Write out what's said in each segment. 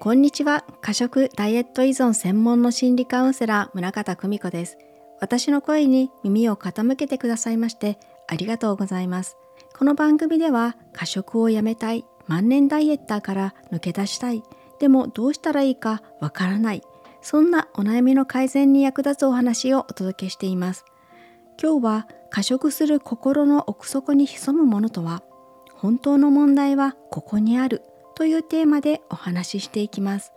こんにちは。過食ダイエット依存専門の心理カウンセラー村方久美子です。私の声に耳を傾けてくださいましてありがとうございます。この番組では過食をやめたい万年ダイエッターから抜け出したいでもどうしたらいいかわからないそんなお悩みの改善に役立つお話をお届けしています。今日は過食する心の奥底に潜むものとは本当の問題はここにあるというテーマでお話ししていきます。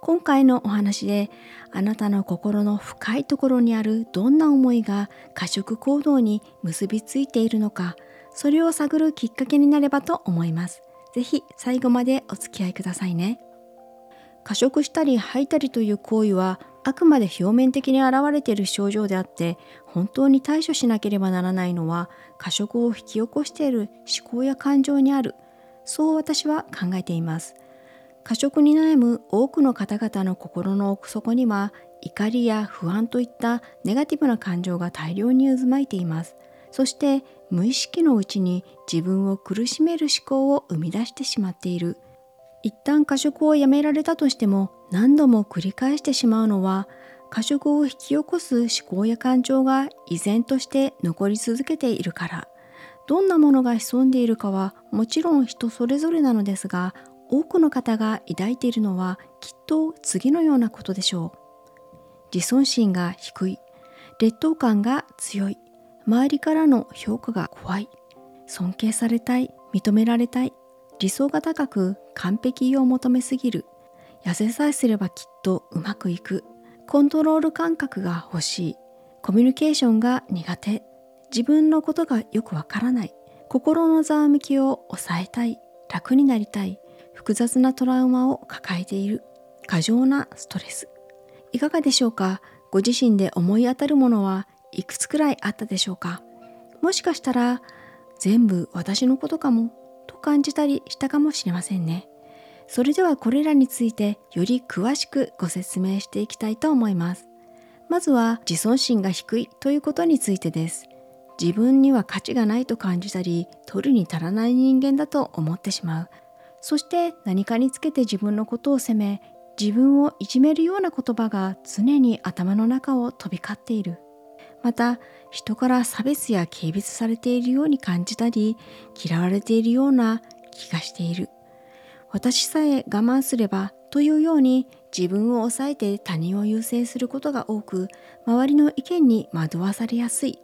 今回のお話であなたの心の深いところにあるどんな思いが過食行動に結びついているのかそれを探るきっかけになればと思います。是非最後までお付き合いくださいね。過食したり吐いたりという行為はあくまで表面的に現れている症状であって本当に対処しなければならないのは過食を引き起こしている思考や感情にあるそう私は考えています。過食に悩む多くの方々の心の奥底には怒りや不安といったネガティブな感情が大量に渦巻いています。そして無意識のうちに自分を苦しめる思考を生み出してしまっている。一旦過食をやめられたとしても何度も繰り返してしまうのは過食を引き起こす思考や感情が依然として残り続けているから。どんなものが潜んでいるかはもちろん人それぞれなのですが多くの方が抱いているのはきっと次のようなことでしょう。自尊心が低い。劣等感が強い。周りからの評価が怖い。尊敬されたい。認められたい。理想が高く完璧を求めすぎる。痩せさえすればきっとうまくいく。コントロール感覚が欲しい。コミュニケーションが苦手。自分のことがよくわからない。心のざわめきを抑えたい。楽になりたい。複雑なトラウマを抱えている。過剰なストレス。いかがでしょうか？ご自身で思い当たるものはいくつくらいあったでしょうか？もしかしたら全部私のことかも？と感じたりしたかもしれませんね。それではこれらについてより詳しくご説明していきたいと思います。まずは自尊心が低いということについてです。自分には価値がないと感じたり、取るに足らない人間だと思ってしまう。そして何かにつけて自分のことを責め、自分をいじめるような言葉が常に頭の中を飛び交っている。また人から差別や軽蔑されているように感じたり嫌われているような気がしている私さえ我慢すればというように自分を抑えて他人を優先することが多く周りの意見に惑わされやすい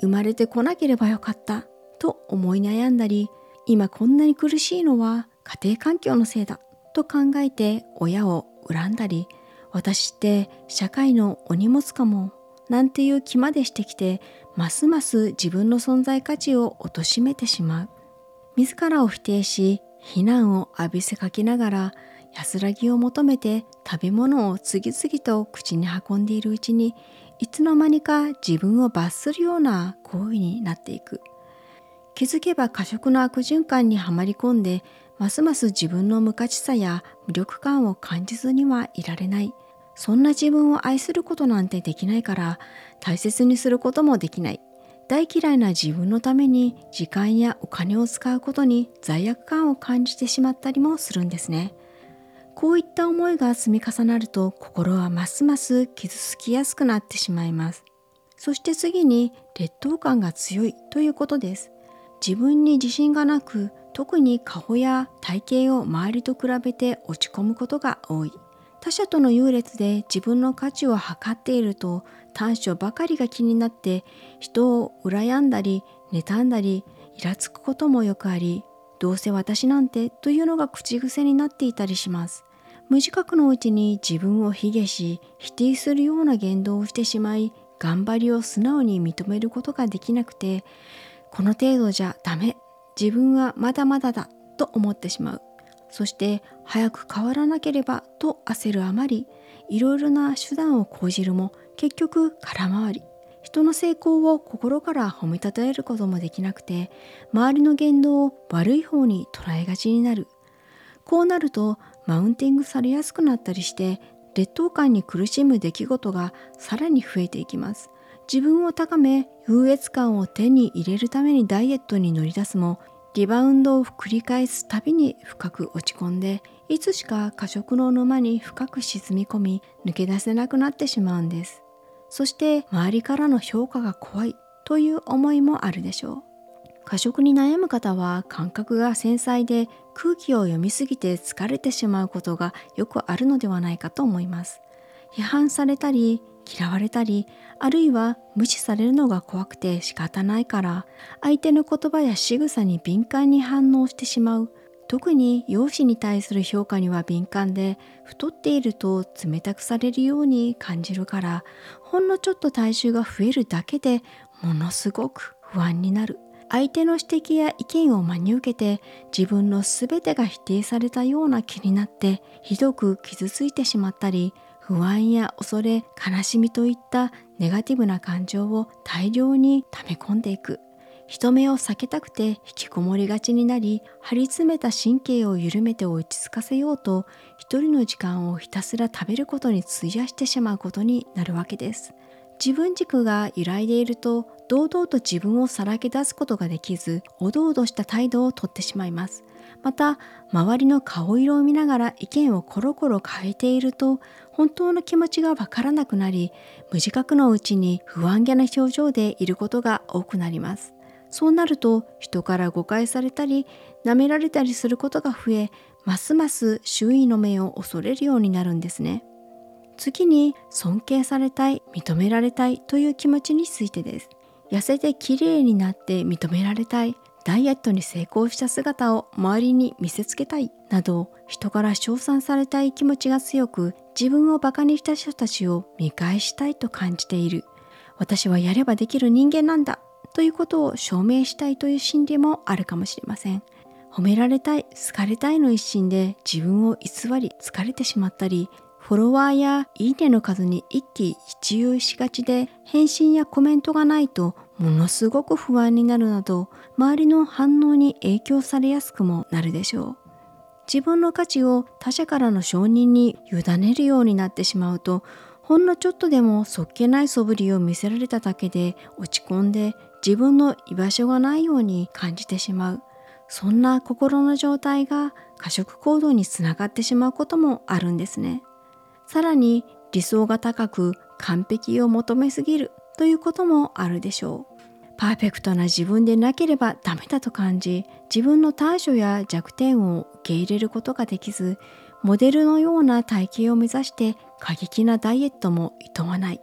生まれてこなければよかったと思い悩んだり今こんなに苦しいのは家庭環境のせいだと考えて親を恨んだり私って社会のお荷物かもなんていう気までしてきてますます自分の存在価値を貶めてしまう。自らを否定し非難を浴びせかけながら安らぎを求めて食べ物を次々と口に運んでいるうちにいつの間にか自分を罰するような行為になっていく。気づけば過食の悪循環にはまり込んでますます自分の無価値さや無力感を感じずにはいられない。そんな自分を愛することなんてできないから大切にすることもできない。大嫌いな自分のために時間やお金を使うことに罪悪感を感じてしまったりもするんですね。こういった思いが積み重なると心はますます傷つきやすくなってしまいます。そして次に劣等感が強いということです。自分に自信がなく特に顔や体型を周りと比べて落ち込むことが多い。他者との優劣で自分の価値を測っていると短所ばかりが気になって人を羨んだり妬んだりイラつくこともよくありどうせ私なんてというのが口癖になっていたりします。無自覚のうちに自分を卑下し否定するような言動をしてしまい頑張りを素直に認めることができなくてこの程度じゃダメ自分はまだまだだと思ってしまう。そして早く変わらなければと焦るあまりいろいろな手段を講じるも結局空回り。人の成功を心から褒めたたえることもできなくて周りの言動を悪い方に捉えがちになる。こうなるとマウンティングされやすくなったりして劣等感に苦しむ出来事がさらに増えていきます。自分を高め優越感を手に入れるためにダイエットに乗り出すもリバウンドを繰り返すたびに深く落ち込んでいつしか過食の沼に深く沈み込み抜け出せなくなってしまうんです。そして周りからの評価が怖いという思いもあるでしょう。過食に悩む方は感覚が繊細で空気を読みすぎて疲れてしまうことがよくあるのではないかと思います。批判されたり嫌われたりあるいは無視されるのが怖くて仕方ないから相手の言葉や仕草に敏感に反応してしまう。特に容姿に対する評価には敏感で太っていると冷たくされるように感じるからほんのちょっと体重が増えるだけでものすごく不安になる。相手の指摘や意見を真に受けて自分の全てが否定されたような気になってひどく傷ついてしまったり不安や恐れ悲しみといったネガティブな感情を大量に溜め込んでいく。人目を避けたくて引きこもりがちになり張り詰めた神経を緩めて落ち着かせようと一人の時間をひたすら食べることに費やしてしまうことになるわけです。自分軸が揺らいでいると堂々と自分をさらけ出すことができずおどおどした態度をとってしまいます。また周りの顔色を見ながら意見をコロコロ変えていると本当の気持ちがわからなくなり無自覚のうちに不安げな表情でいることが多くなります。そうなると人から誤解されたり舐められたりすることが増えますます周囲の目を恐れるようになるんですね。次に尊敬されたい認められたいという気持ちについてです。痩せて綺麗になって認められたい。ダイエットに成功した姿を周りに見せつけたいなど人から称賛されたい気持ちが強く自分をバカにした人たちを見返したいと感じている。私はやればできる人間なんだということを証明したいという心理もあるかもしれません。褒められたい好かれたいの一心で自分を偽り疲れてしまったりフォロワーやいいねの数に一喜一憂しがちで返信やコメントがないとものすごく不安になるなど周りの反応に影響されやすくもなるでしょう。自分の価値を他者からの承認に委ねるようになってしまうとほんのちょっとでもそっけない素振りを見せられただけで落ち込んで自分の居場所がないように感じてしまう。そんな心の状態が過食行動につながってしまうこともあるんですね。さらに理想が高く完璧を求めすぎるということもあるでしょう。パーフェクトな自分でなければダメだと感じ自分の短所や弱点を受け入れることができずモデルのような体型を目指して過激なダイエットも厭わない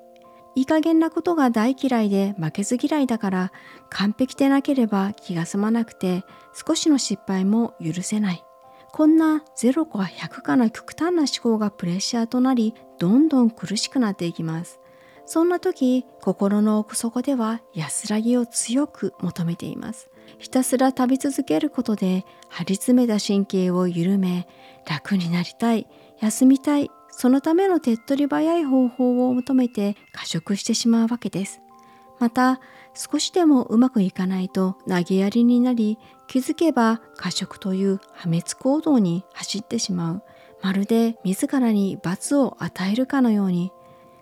いい加減なことが大嫌いで負けず嫌いだから完璧でなければ気が済まなくて少しの失敗も許せないこんな0か100かな極端な思考がプレッシャーとなりどんどん苦しくなっていきます。そんな時心の奥底では安らぎを強く求めています。ひたすら旅続けることで張り詰めた神経を緩め楽になりたい休みたいそのための手っ取り早い方法を求めて過食してしまうわけです。また少しでもうまくいかないと投げやりになり気づけば過食という破滅行動に走ってしまう。まるで自らに罰を与えるかのように。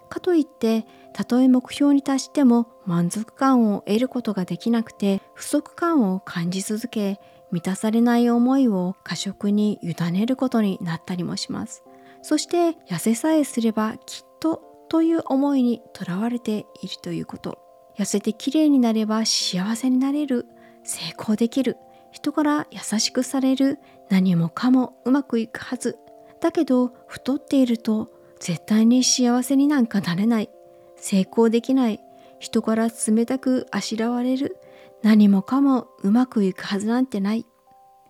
かといってたとえ目標に達しても満足感を得ることができなくて不足感を感じ続け満たされない思いを過食に委ねることになったりもします。そして痩せさえすればきっとという思いにとらわれているということ。痩せて綺麗になれば幸せになれる成功できる人から優しくされる何もかもうまくいくはず。だけど太っていると絶対に幸せになんかなれない。成功できない。人から冷たくあしらわれる。何もかもうまくいくはずなんてない。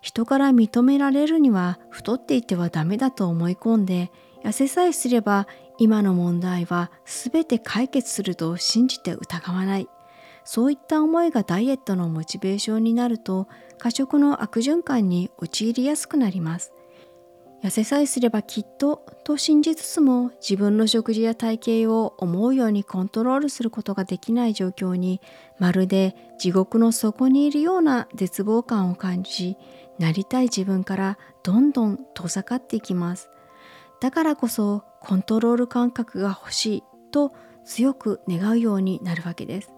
人から認められるには太っていてはダメだと思い込んで痩せさえすれば今の問題は全て解決すると信じて疑わない。そういった思いがダイエットのモチベーションになると過食の悪循環に陥りやすくなります。痩せさえすればきっとと信じつつも自分の食事や体型を思うようにコントロールすることができない状況にまるで地獄の底にいるような絶望感を感じなりたい自分からどんどん遠ざかっていきます。だからこそコントロール感覚が欲しいと強く願うようになるわけです。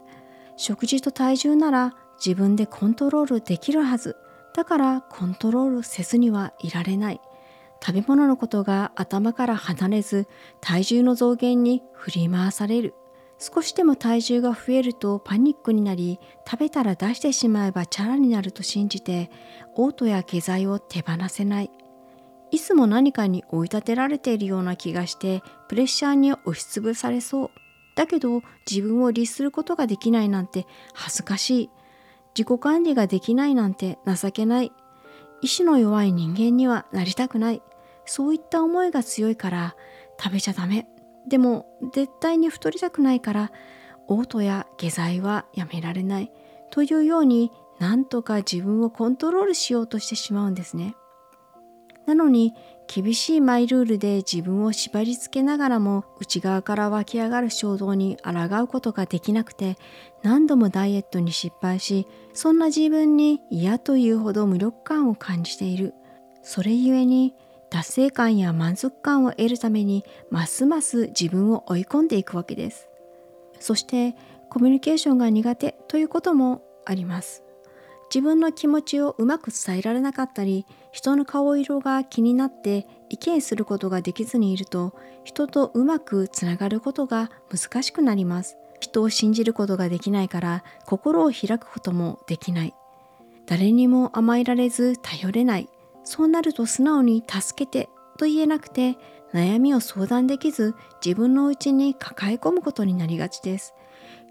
食事と体重なら自分でコントロールできるはず。だからコントロールせずにはいられない。食べ物のことが頭から離れず体重の増減に振り回される。少しでも体重が増えるとパニックになり食べたら出してしまえばチャラになると信じて嘔吐や下剤を手放せない。いつも何かに追い立てられているような気がしてプレッシャーに押しつぶされそう。だけど自分を律することができないなんて恥ずかしい。自己管理ができないなんて情けない。意志の弱い人間にはなりたくない。そういった思いが強いから食べちゃダメ。でも絶対に太りたくないから嘔吐や下剤はやめられない。というようになんとか自分をコントロールしようとしてしまうんですね。なのに厳しいマイルールで自分を縛り付けながらも内側から湧き上がる衝動に抗うことができなくて何度もダイエットに失敗しそんな自分に嫌というほど無力感を感じている。それゆえに達成感や満足感を得るためにますます自分を追い込んでいくわけです。そしてコミュニケーションが苦手ということもあります。自分の気持ちをうまく伝えられなかったり人の顔色が気になって意見することができずにいると人とうまくつながることが難しくなります。人を信じることができないから心を開くこともできない。誰にも甘えられず頼れない。そうなると素直に助けてと言えなくて悩みを相談できず自分の内に抱え込むことになりがちです。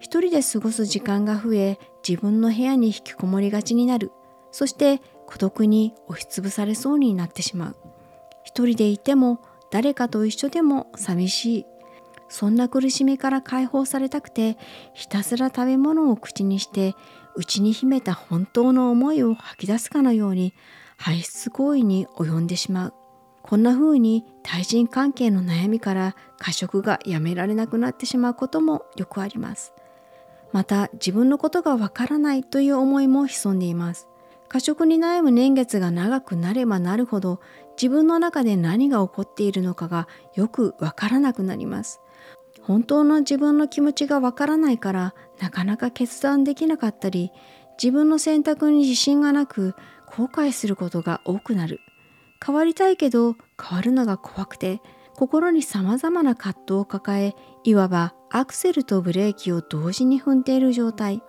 一人で過ごす時間が増え自分の部屋に引きこもりがちになる。そして孤独に押しつぶされそうになってしまう。一人でいても誰かと一緒でも寂しい。そんな苦しみから解放されたくてひたすら食べ物を口にして内に秘めた本当の思いを吐き出すかのように排出行為に及んでしまう。こんな風に対人関係の悩みから過食がやめられなくなってしまうこともよくあります。また自分のことがわからないという思いも潜んでいます。過食に悩む年月が長くなればなるほど自分の中で何が起こっているのかがよくわからなくなります。本当の自分の気持ちがわからないからなかなか決断できなかったり自分の選択に自信がなく後悔することが多くなる。変わりたいけど変わるのが怖くて心に様々な葛藤を抱えいわばアクセルとブレーキを同時に踏んでいる状態。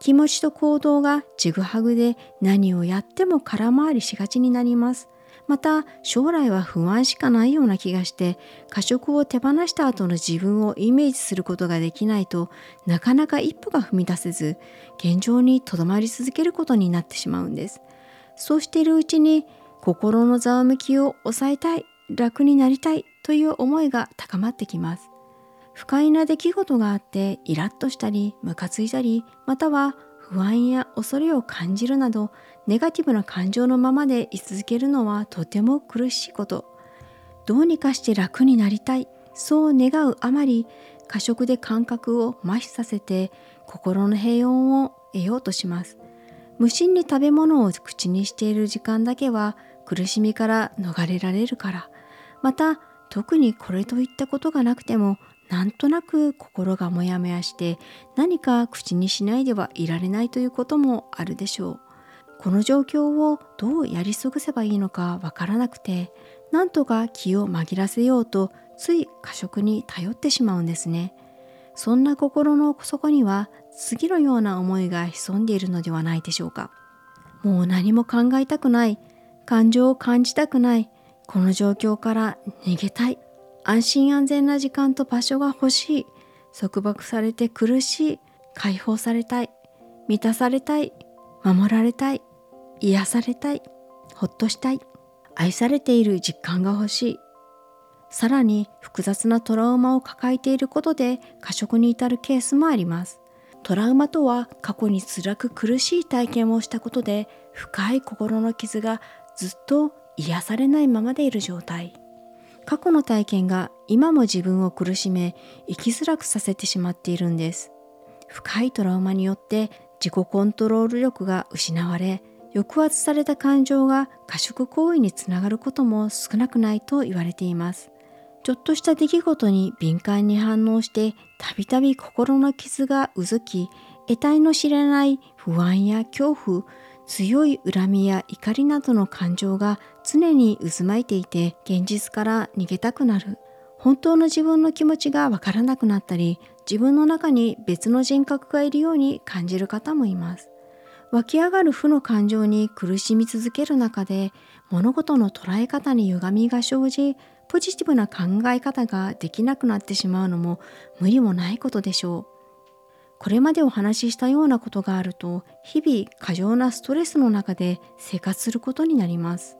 気持ちと行動がちぐはぐで何をやっても空回りしがちになります。また将来は不安しかないような気がして過食を手放した後の自分をイメージすることができないとなかなか一歩が踏み出せず現状にとどまり続けることになってしまうんです。そうしているうちに心のざわめきを抑えたい。楽になりたい。という思いが高まってきます。不快な出来事があってイラッとしたりムカついたりまたは不安や恐れを感じるなどネガティブな感情のままで居続けるのはとても苦しいこと。どうにかして楽になりたい。そう願うあまり過食で感覚を麻痺させて心の平穏を得ようとします。無心に食べ物を口にしている時間だけは苦しみから逃れられるから。また特にこれといったことがなくてもなんとなく心がモヤモヤして何か口にしないではいられないということもあるでしょう。この状況をどうやり過ごせばいいのかわからなくてなんとか気を紛らせようとつい過食に頼ってしまうんですね。そんな心の底には次のような思いが潜んでいるのではないでしょうか。もう何も考えたくない、感情を感じたくない、この状況から逃げたい、安心安全な時間と場所が欲しい、束縛されて苦しい、解放されたい、満たされたい、守られたい、癒されたい、ほっとしたい、愛されている実感が欲しい、さらに複雑なトラウマを抱えていることで過食に至るケースもあります。トラウマとは過去に辛く苦しい体験をしたことで深い心の傷がずっと癒されないままでいる状態。過去の体験が今も自分を苦しめ生きづらくさせてしまっているんです。深いトラウマによって自己コントロール力が失われ抑圧された感情が過食行為につながることも少なくないと言われています。ちょっとした出来事に敏感に反応してたびたび心の傷がうずき得体の知れない不安や恐怖強い恨みや怒りなどの感情が常に渦巻いていて現実から逃げたくなる。本当の自分の気持ちがわからなくなったり自分の中に別の人格がいるように感じる方もいます。湧き上がる負の感情に苦しみ続ける中で物事の捉え方に歪みが生じポジティブな考え方ができなくなってしまうのも無理もないことでしょう。これまでお話ししたようなことがあると日々過剰なストレスの中で生活することになります。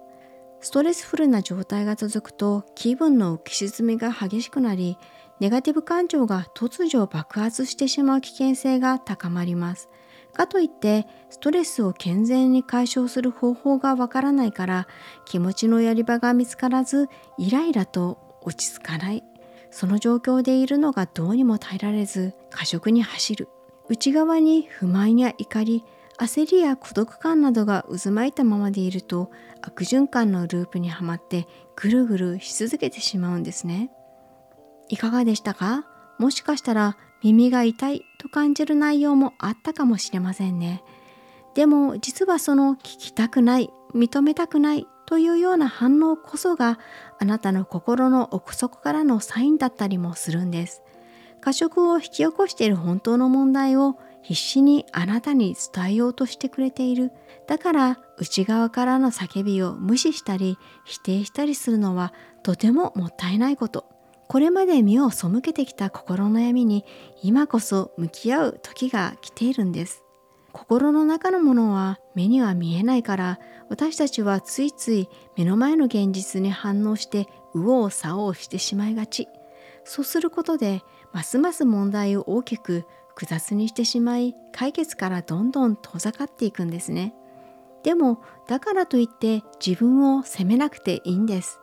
ストレスフルな状態が続くと気分の浮き沈みが激しくなりネガティブ感情が突如爆発してしまう危険性が高まります。かといってストレスを健全に解消する方法がわからないから気持ちのやり場が見つからずイライラと落ち着かない。その状況でいるのがどうにも耐えられず過食に走る。内側に不満や怒り焦りや孤独感などが渦巻いたままでいると悪循環のループにはまってぐるぐるし続けてしまうんですね。いかがでしたか？もしかしたら耳が痛いと感じる内容もあったかもしれませんね。でも実はその聞きたくない認めたくないというような反応こそがあなたの心の奥底からのサインだったりもするんです。過食を引き起こしている本当の問題を必死にあなたに伝えようとしてくれている。だから内側からの叫びを無視したり否定したりするのはとてももったいないこと。これまで身を背けてきた心の闇に今こそ向き合う時が来ているんです。心の中のものは目には見えないから私たちはついつい目の前の現実に反応して右往左往してしまいがち。そうすることでますます問題を大きく複雑にしてしまい解決からどんどん遠ざかっていくんですね。でもだからといって自分を責めなくていいんです。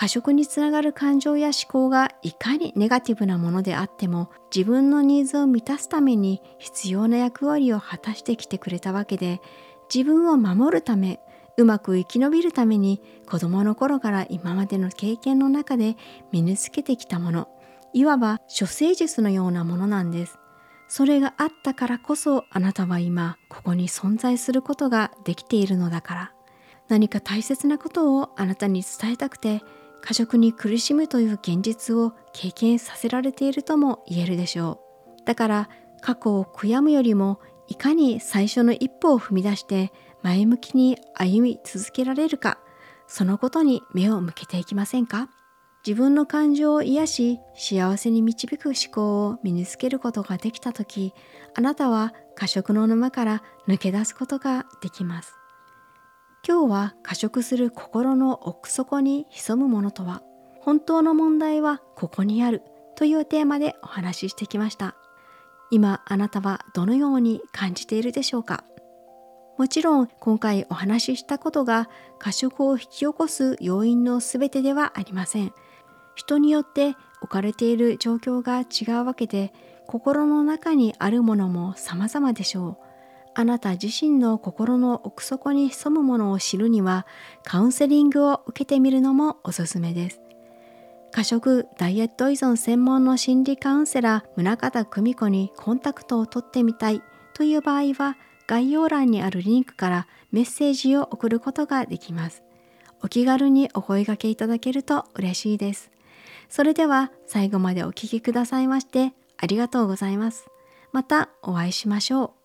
過食につながる感情や思考がいかにネガティブなものであっても自分のニーズを満たすために必要な役割を果たしてきてくれたわけで自分を守るためうまく生き延びるために子供の頃から今までの経験の中で身につけてきたものいわば処世術のようなものなんです。それがあったからこそあなたは今ここに存在することができているのだから。何か大切なことをあなたに伝えたくて過食に苦しむという現実を経験させられているとも言えるでしょう。だから過去を悔やむよりもいかに最初の一歩を踏み出して前向きに歩み続けられるかそのことに目を向けていきませんか？自分の感情を癒し幸せに導く思考を身につけることができた時あなたは過食の沼から抜け出すことができます。今日は過食する心の奥底に潜むものとは本当の問題はここにあるというテーマでお話ししてきました。今あなたはどのように感じているでしょうか？もちろん今回お話ししたことが過食を引き起こす要因の全てではありません。人によって置かれている状況が違うわけで心の中にあるものも様々でしょう。あなた自身の心の奥底に潜むものを知るにはカウンセリングを受けてみるのもおすすめです過食ダイエット依存専門の心理カウンセラー宗像久美子にコンタクトを取ってみたいという場合は概要欄にあるリンクからメッセージを送ることができますお気軽にお声掛けいただけると嬉しいですそれでは最後までお聴きくださいましてありがとうございます。またお会いしましょう。